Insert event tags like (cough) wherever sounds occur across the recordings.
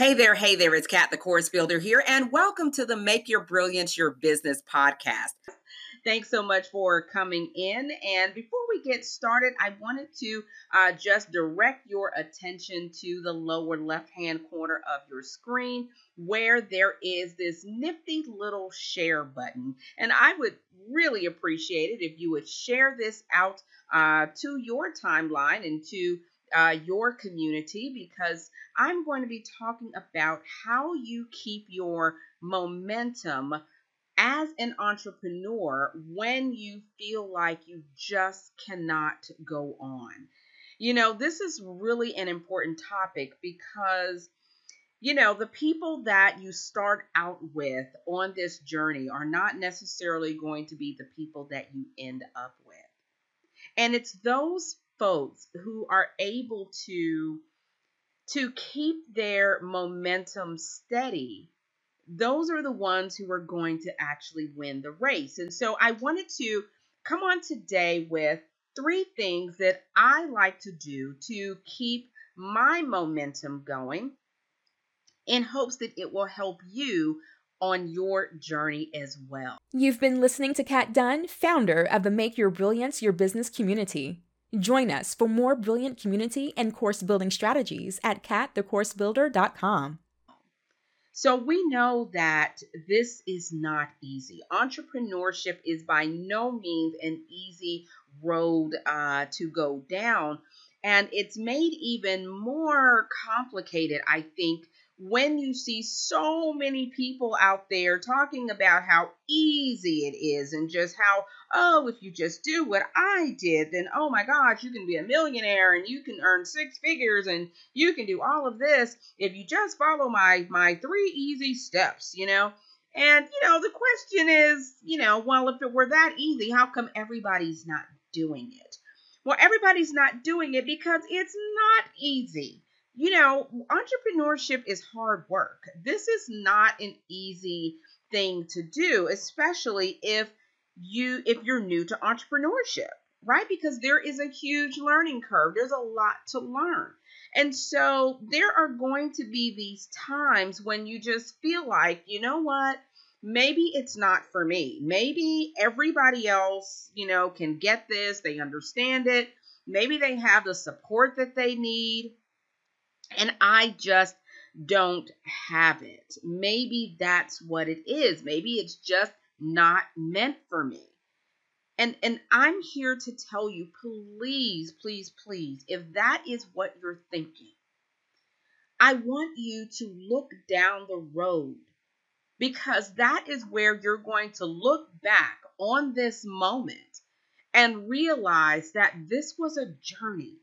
Hey there, hey there, it's Kat the Course Builder here, and welcome to the Make Your Brilliance Your Business podcast. Thanks so much for coming in. And before we get started, I wanted to uh, just direct your attention to the lower left hand corner of your screen where there is this nifty little share button. And I would really appreciate it if you would share this out uh, to your timeline and to uh, your community because I'm going to be talking about how you keep your momentum as an entrepreneur when you feel like you just cannot go on. You know, this is really an important topic because, you know, the people that you start out with on this journey are not necessarily going to be the people that you end up with. And it's those folks who are able to to keep their momentum steady those are the ones who are going to actually win the race and so i wanted to come on today with three things that i like to do to keep my momentum going in hopes that it will help you on your journey as well. You've been listening to Kat Dunn, founder of the Make Your Brilliance Your Business community. Join us for more brilliant community and course building strategies at catthecoursebuilder.com. So, we know that this is not easy. Entrepreneurship is by no means an easy road uh, to go down. And it's made even more complicated, I think, when you see so many people out there talking about how easy it is and just how, oh, if you just do what I did, then oh my gosh, you can be a millionaire and you can earn six figures and you can do all of this if you just follow my my three easy steps, you know? And you know, the question is, you know, well, if it were that easy, how come everybody's not doing it? Well, everybody's not doing it because it's not easy you know, entrepreneurship is hard work. This is not an easy thing to do, especially if you if you're new to entrepreneurship, right? Because there is a huge learning curve. There's a lot to learn. And so there are going to be these times when you just feel like, you know what? Maybe it's not for me. Maybe everybody else, you know, can get this, they understand it. Maybe they have the support that they need and I just don't have it. Maybe that's what it is. Maybe it's just not meant for me. And and I'm here to tell you please, please, please, if that is what you're thinking, I want you to look down the road because that is where you're going to look back on this moment and realize that this was a journey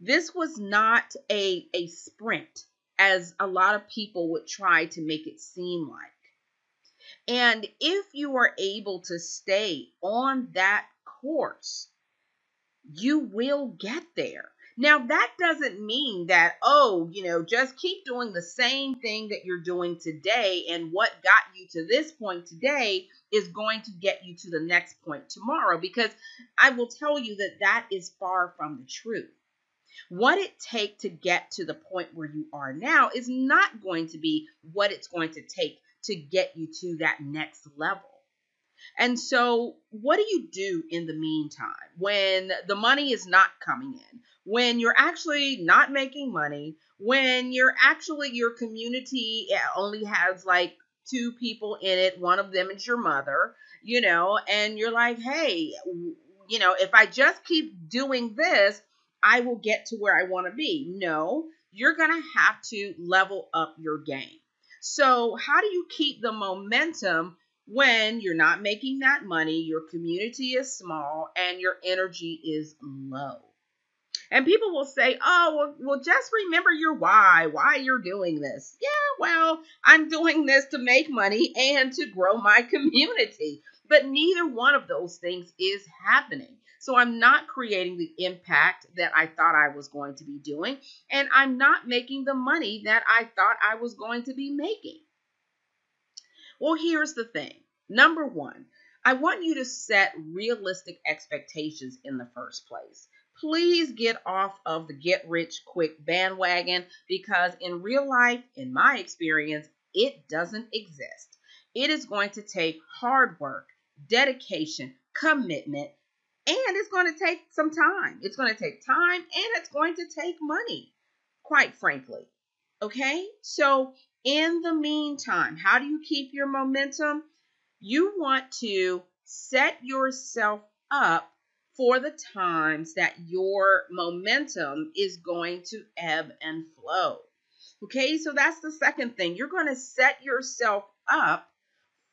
this was not a, a sprint, as a lot of people would try to make it seem like. And if you are able to stay on that course, you will get there. Now, that doesn't mean that, oh, you know, just keep doing the same thing that you're doing today, and what got you to this point today is going to get you to the next point tomorrow, because I will tell you that that is far from the truth. What it takes to get to the point where you are now is not going to be what it's going to take to get you to that next level. And so, what do you do in the meantime when the money is not coming in, when you're actually not making money, when you're actually your community eh, only has like two people in it, one of them is your mother, you know, and you're like, hey, you know, if I just keep doing this, I will get to where I want to be. No, you're going to have to level up your game. So, how do you keep the momentum when you're not making that money, your community is small, and your energy is low? And people will say, oh, well, well, just remember your why, why you're doing this. Yeah, well, I'm doing this to make money and to grow my (laughs) community. But neither one of those things is happening. So I'm not creating the impact that I thought I was going to be doing, and I'm not making the money that I thought I was going to be making. Well, here's the thing number one, I want you to set realistic expectations in the first place. please get off of the get rich quick bandwagon because in real life, in my experience, it doesn't exist. It is going to take hard work, dedication, commitment, and it's going to take some time. It's going to take time and it's going to take money, quite frankly. Okay? So, in the meantime, how do you keep your momentum? You want to set yourself up for the times that your momentum is going to ebb and flow. Okay, so that's the second thing. You're going to set yourself up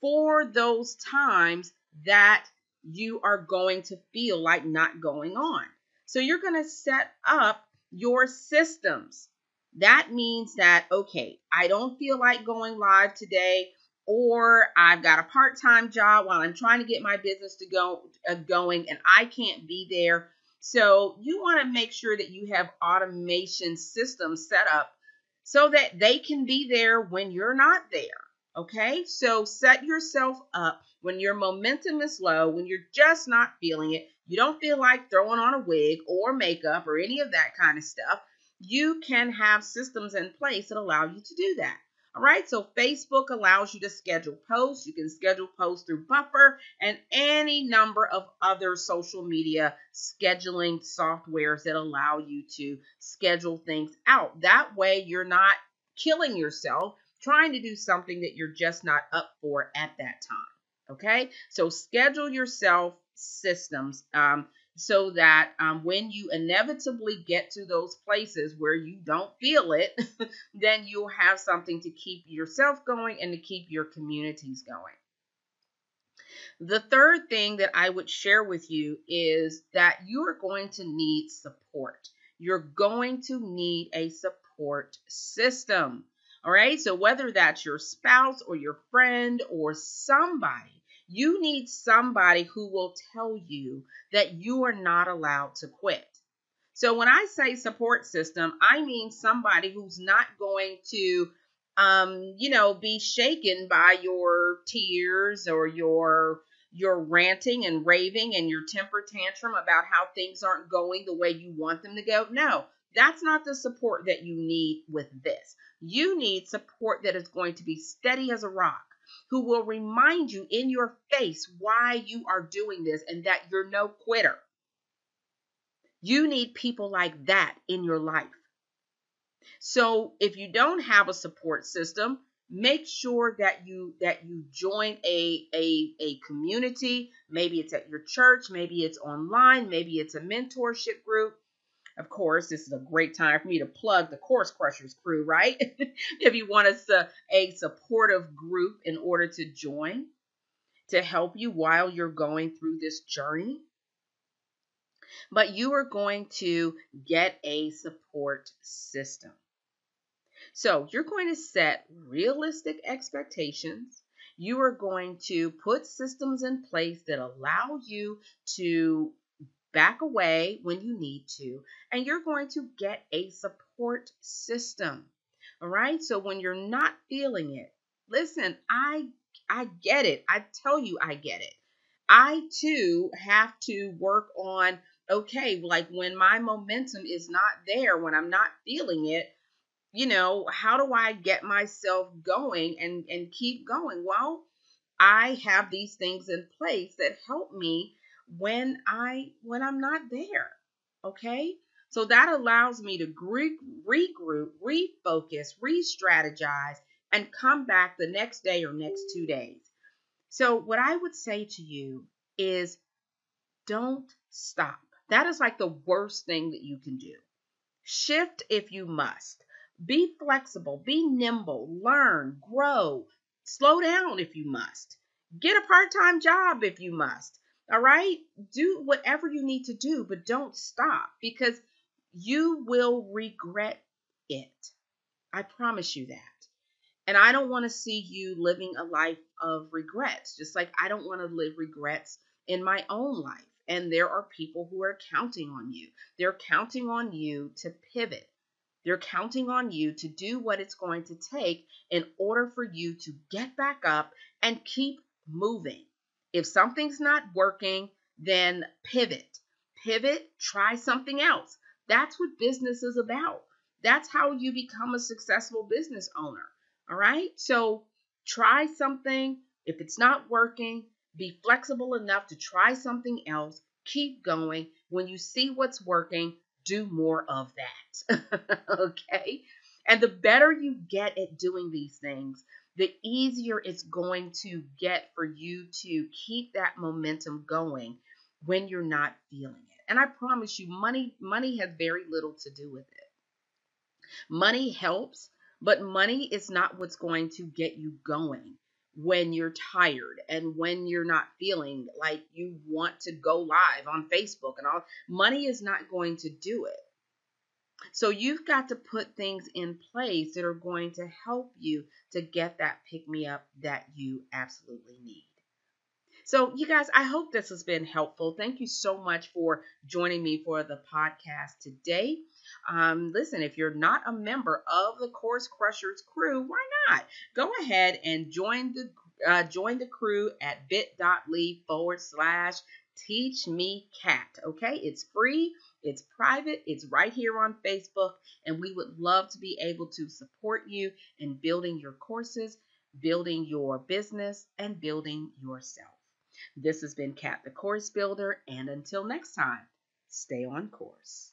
for those times that you are going to feel like not going on. So you're going to set up your systems. That means that, okay, I don't feel like going live today or I've got a part-time job while I'm trying to get my business to go uh, going and I can't be there. So you want to make sure that you have automation systems set up so that they can be there when you're not there. Okay? So set yourself up when your momentum is low, when you're just not feeling it, you don't feel like throwing on a wig or makeup or any of that kind of stuff. You can have systems in place that allow you to do that. All right, so Facebook allows you to schedule posts. You can schedule posts through Buffer and any number of other social media scheduling softwares that allow you to schedule things out. That way, you're not killing yourself trying to do something that you're just not up for at that time. Okay, so schedule yourself systems. Um, so that um, when you inevitably get to those places where you don't feel it, (laughs) then you'll have something to keep yourself going and to keep your communities going. The third thing that I would share with you is that you are going to need support. You're going to need a support system. All right, so whether that's your spouse or your friend or somebody you need somebody who will tell you that you are not allowed to quit. So when I say support system, I mean somebody who's not going to um, you know, be shaken by your tears or your your ranting and raving and your temper tantrum about how things aren't going the way you want them to go. No, that's not the support that you need with this. You need support that is going to be steady as a rock who will remind you in your face why you are doing this and that you're no quitter. You need people like that in your life. So if you don't have a support system, make sure that you that you join a a a community maybe it's at your church maybe it's online maybe it's a mentorship group of course, this is a great time for me to plug the Course Crushers crew, right? (laughs) if you want a, a supportive group in order to join to help you while you're going through this journey. But you are going to get a support system. So you're going to set realistic expectations. You are going to put systems in place that allow you to back away when you need to, and you're going to get a support system. All right? So when you're not feeling it, listen, I I get it. I tell you I get it. I too have to work on okay, like when my momentum is not there, when I'm not feeling it, you know, how do I get myself going and and keep going? Well, I have these things in place that help me when I when I'm not there. Okay? So that allows me to regroup, refocus, re-strategize and come back the next day or next 2 days. So what I would say to you is don't stop. That is like the worst thing that you can do. Shift if you must. Be flexible, be nimble, learn, grow, slow down if you must. Get a part time job if you must. All right? Do whatever you need to do, but don't stop because you will regret it. I promise you that. And I don't want to see you living a life of regrets, just like I don't want to live regrets in my own life. And there are people who are counting on you. They're counting on you to pivot. They're counting on you to do what it's going to take in order for you to get back up and keep moving. If something's not working, then pivot. pivot, try something else. That's what business is about. That's how you become a successful business owner. All right. So try something. If it's not working, be flexible enough to try something else. Keep going. When you see what's working, do more of that. (laughs) okay. And the better you get at doing these things, the easier it's going to get for you to keep that momentum going when you're not feeling it. And I promise you money money has very little to do with it. Money helps, but money is not what's going to get you going when you're tired and when you're not feeling like you want to go live on Facebook and all. Money is not going to do it. So you've got to put things in place that are going to help you to get that pick me up that you absolutely need. So, you guys, I hope this has been helpful. Thank you so much for joining me for the podcast today. Um, listen, if you're not a member of the Course Crushers crew, why not? Go ahead and join the uh, join the crew at bit.ly forward slash teach me cat. Okay, it's free. It's private, it's right here on Facebook, and we would love to be able to support you in building your courses, building your business, and building yourself. This has been Kat the Course Builder, and until next time, stay on course.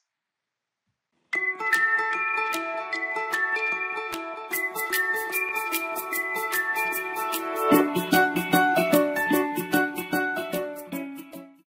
Thank you.